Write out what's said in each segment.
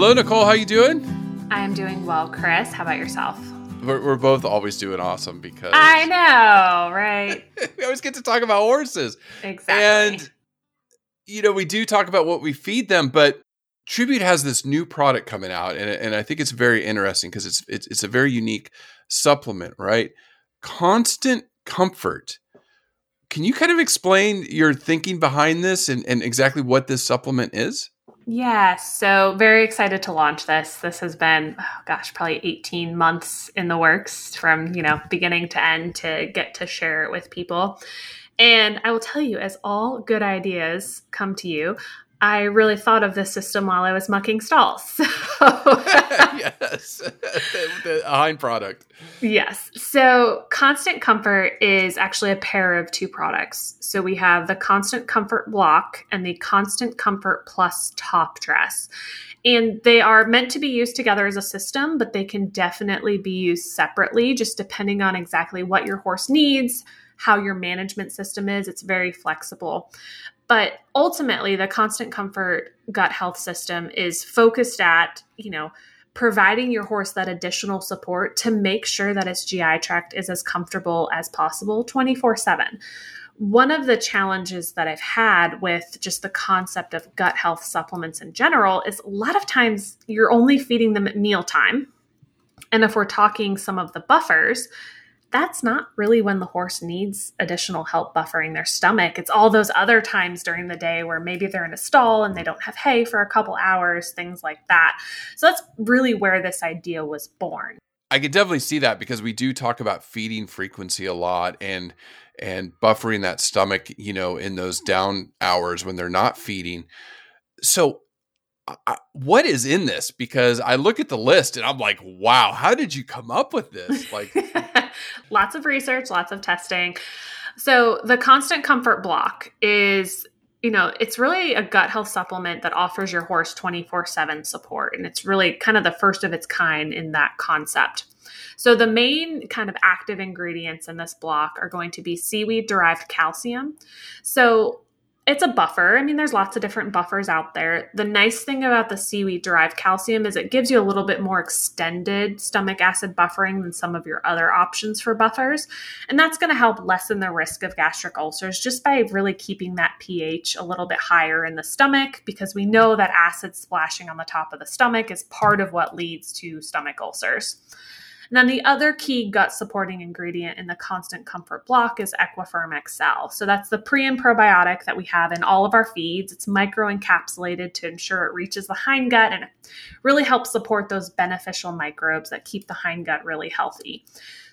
Hello, Nicole. How you doing? I am doing well, Chris. How about yourself? We're, we're both always doing awesome because I know, right? we always get to talk about horses. Exactly. And you know, we do talk about what we feed them, but Tribute has this new product coming out, and, and I think it's very interesting because it's, it's it's a very unique supplement, right? Constant comfort. Can you kind of explain your thinking behind this and, and exactly what this supplement is? Yeah, so very excited to launch this. This has been, oh gosh, probably 18 months in the works from, you know, beginning to end to get to share it with people. And I will tell you, as all good ideas come to you, I really thought of this system while I was mucking stalls. So yes, the, the Hind product. Yes. So, Constant Comfort is actually a pair of two products. So, we have the Constant Comfort Block and the Constant Comfort Plus Top Dress. And they are meant to be used together as a system, but they can definitely be used separately, just depending on exactly what your horse needs, how your management system is. It's very flexible. But ultimately, the constant comfort gut health system is focused at, you know, providing your horse that additional support to make sure that its GI tract is as comfortable as possible 24 7. One of the challenges that I've had with just the concept of gut health supplements in general is a lot of times you're only feeding them at mealtime. And if we're talking some of the buffers, that's not really when the horse needs additional help buffering their stomach. It's all those other times during the day where maybe they're in a stall and they don't have hay for a couple hours, things like that. So that's really where this idea was born. I could definitely see that because we do talk about feeding frequency a lot and and buffering that stomach, you know, in those down hours when they're not feeding. So I, what is in this? Because I look at the list and I'm like, wow, how did you come up with this? Like lots of research, lots of testing. So, the constant comfort block is you know, it's really a gut health supplement that offers your horse 24 7 support. And it's really kind of the first of its kind in that concept. So, the main kind of active ingredients in this block are going to be seaweed derived calcium. So, it's a buffer. I mean, there's lots of different buffers out there. The nice thing about the seaweed derived calcium is it gives you a little bit more extended stomach acid buffering than some of your other options for buffers. And that's going to help lessen the risk of gastric ulcers just by really keeping that pH a little bit higher in the stomach because we know that acid splashing on the top of the stomach is part of what leads to stomach ulcers. And then the other key gut supporting ingredient in the constant comfort block is Equifirm XL. So that's the pre and probiotic that we have in all of our feeds. It's micro encapsulated to ensure it reaches the hindgut and really helps support those beneficial microbes that keep the hindgut really healthy.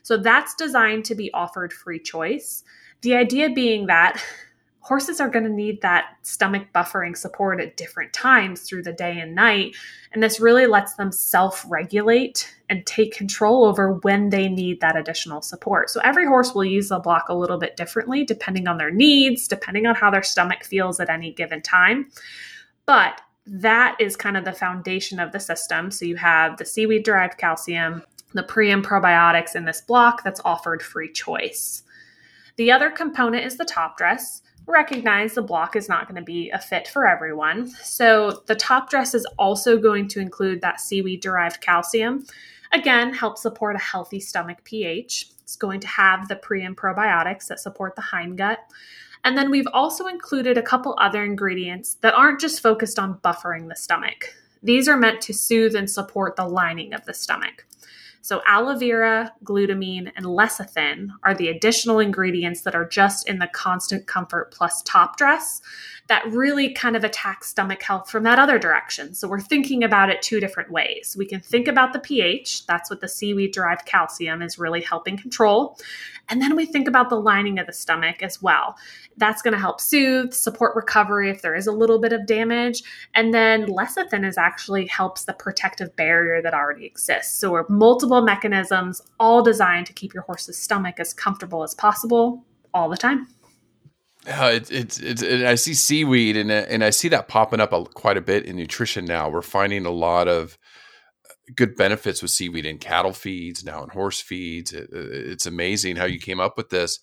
So that's designed to be offered free choice. The idea being that horses are going to need that stomach buffering support at different times through the day and night. And this really lets them self regulate and take control over when they need that additional support. So every horse will use the block a little bit differently depending on their needs, depending on how their stomach feels at any given time. But that is kind of the foundation of the system. So you have the seaweed derived calcium, the pre and probiotics in this block that's offered free choice. The other component is the top dress recognize the block is not going to be a fit for everyone. So the top dress is also going to include that seaweed derived calcium. Again, help support a healthy stomach pH. It's going to have the pre and probiotics that support the hindgut. And then we've also included a couple other ingredients that aren't just focused on buffering the stomach. These are meant to soothe and support the lining of the stomach. So, aloe vera, glutamine, and lecithin are the additional ingredients that are just in the Constant Comfort Plus top dress that really kind of attack stomach health from that other direction. So we're thinking about it two different ways. We can think about the pH, that's what the seaweed derived calcium is really helping control. And then we think about the lining of the stomach as well. That's going to help soothe, support recovery if there is a little bit of damage. And then lecithin is actually helps the protective barrier that already exists. So we're multiple mechanisms all designed to keep your horse's stomach as comfortable as possible all the time. Uh, it's it's it's it, I see seaweed and and I see that popping up a, quite a bit in nutrition now. We're finding a lot of good benefits with seaweed in cattle feeds now in horse feeds. It, it's amazing how you came up with this.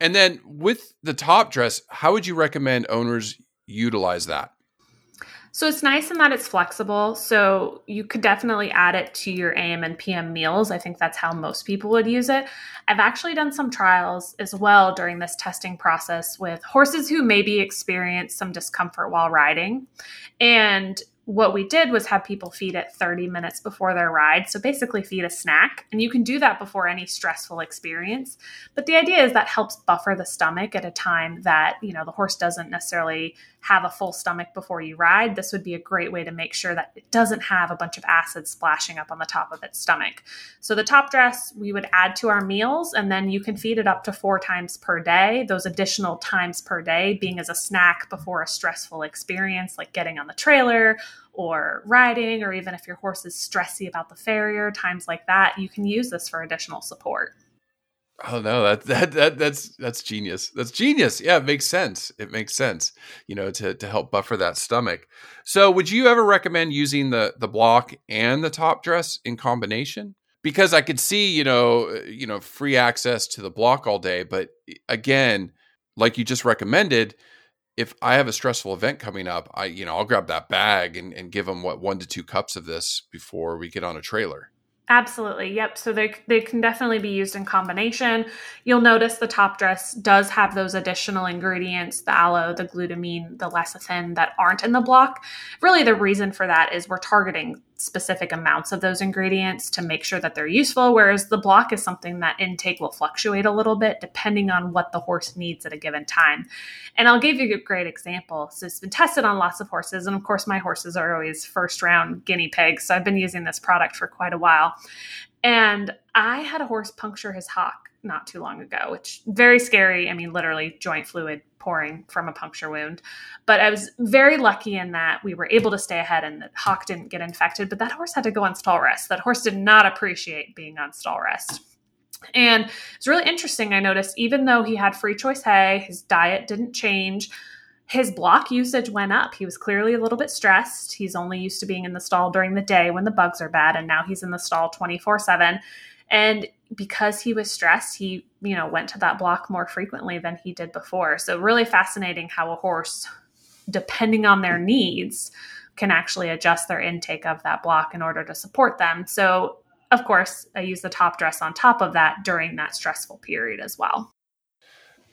And then with the top dress, how would you recommend owners utilize that? So it's nice in that it's flexible. So you could definitely add it to your AM and PM meals. I think that's how most people would use it. I've actually done some trials as well during this testing process with horses who maybe experience some discomfort while riding. And what we did was have people feed it 30 minutes before their ride. So basically, feed a snack. And you can do that before any stressful experience. But the idea is that helps buffer the stomach at a time that, you know, the horse doesn't necessarily have a full stomach before you ride. This would be a great way to make sure that it doesn't have a bunch of acid splashing up on the top of its stomach. So the top dress we would add to our meals, and then you can feed it up to four times per day. Those additional times per day being as a snack before a stressful experience like getting on the trailer or riding, or even if your horse is stressy about the farrier, times like that, you can use this for additional support. Oh no, that that that that's that's genius. That's genius. Yeah, it makes sense. It makes sense. You know, to to help buffer that stomach. So, would you ever recommend using the the block and the top dress in combination? Because I could see, you know, uh, you know, free access to the block all day, but again, like you just recommended, if I have a stressful event coming up, I, you know, I'll grab that bag and, and give them what one to two cups of this before we get on a trailer. Absolutely. Yep. So they, they can definitely be used in combination. You'll notice the top dress does have those additional ingredients the aloe, the glutamine, the lecithin that aren't in the block. Really, the reason for that is we're targeting specific amounts of those ingredients to make sure that they're useful. Whereas the block is something that intake will fluctuate a little bit depending on what the horse needs at a given time. And I'll give you a great example. So it's been tested on lots of horses. And of course, my horses are always first round guinea pigs. So I've been using this product for quite a while. And I had a horse puncture his hock not too long ago, which very scary. I mean, literally joint fluid pouring from a puncture wound. But I was very lucky in that we were able to stay ahead and the hock didn't get infected. But that horse had to go on stall rest. That horse did not appreciate being on stall rest. And it's really interesting. I noticed even though he had free choice hay, his diet didn't change. His block usage went up. He was clearly a little bit stressed. He's only used to being in the stall during the day when the bugs are bad, and now he's in the stall 24 7. And because he was stressed, he, you know, went to that block more frequently than he did before. So really fascinating how a horse, depending on their needs, can actually adjust their intake of that block in order to support them. So of course, I use the top dress on top of that during that stressful period as well.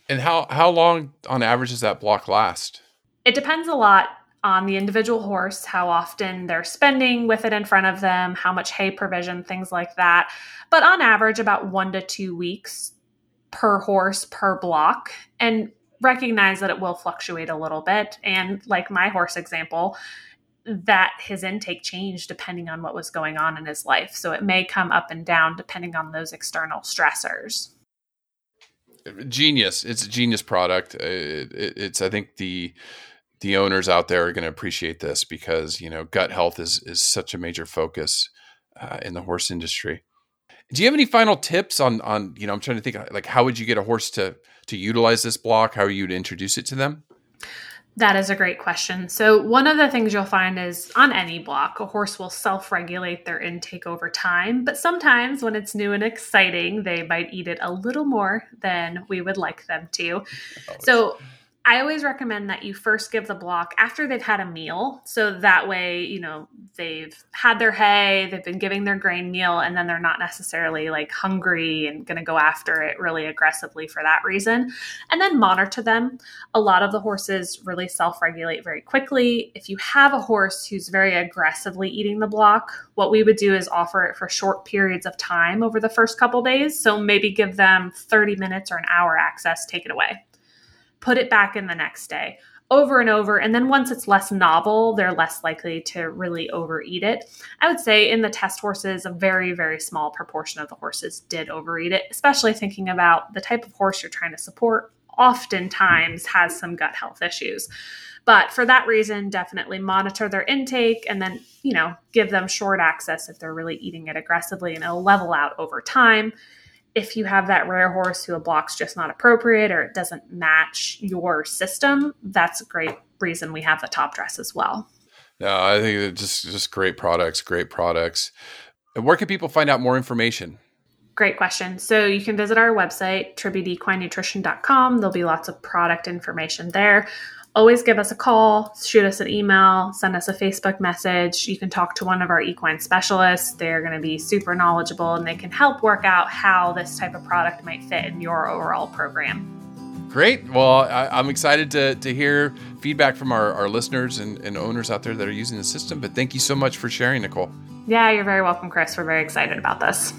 And how how long on average does that block last? It depends a lot on the individual horse, how often they're spending with it in front of them, how much hay provision, things like that. But on average, about one to two weeks per horse per block. And recognize that it will fluctuate a little bit. And like my horse example, that his intake changed depending on what was going on in his life. So it may come up and down depending on those external stressors. Genius! It's a genius product. It, it, it's I think the the owners out there are going to appreciate this because you know gut health is is such a major focus uh, in the horse industry. Do you have any final tips on on you know I'm trying to think like how would you get a horse to to utilize this block? How you'd introduce it to them? That is a great question. So, one of the things you'll find is on any block, a horse will self regulate their intake over time. But sometimes when it's new and exciting, they might eat it a little more than we would like them to. So, I always recommend that you first give the block after they've had a meal. So that way, you know, they've had their hay, they've been giving their grain meal, and then they're not necessarily like hungry and going to go after it really aggressively for that reason. And then monitor them. A lot of the horses really self regulate very quickly. If you have a horse who's very aggressively eating the block, what we would do is offer it for short periods of time over the first couple days. So maybe give them 30 minutes or an hour access, take it away put it back in the next day over and over. And then once it's less novel, they're less likely to really overeat it. I would say in the test horses, a very, very small proportion of the horses did overeat it, especially thinking about the type of horse you're trying to support, oftentimes has some gut health issues. But for that reason, definitely monitor their intake and then, you know, give them short access if they're really eating it aggressively and it'll level out over time if you have that rare horse who a block's just not appropriate or it doesn't match your system, that's a great reason we have the top dress as well. Yeah, I think it's just just great products, great products. And where can people find out more information? Great question. So you can visit our website, tributeequinenutrition.com. There'll be lots of product information there. Always give us a call, shoot us an email, send us a Facebook message. You can talk to one of our equine specialists. They're going to be super knowledgeable and they can help work out how this type of product might fit in your overall program. Great. Well, I, am excited to, to hear feedback from our, our listeners and, and owners out there that are using the system. But thank you so much for sharing, Nicole. Yeah, you're very welcome, Chris. We're very excited about this.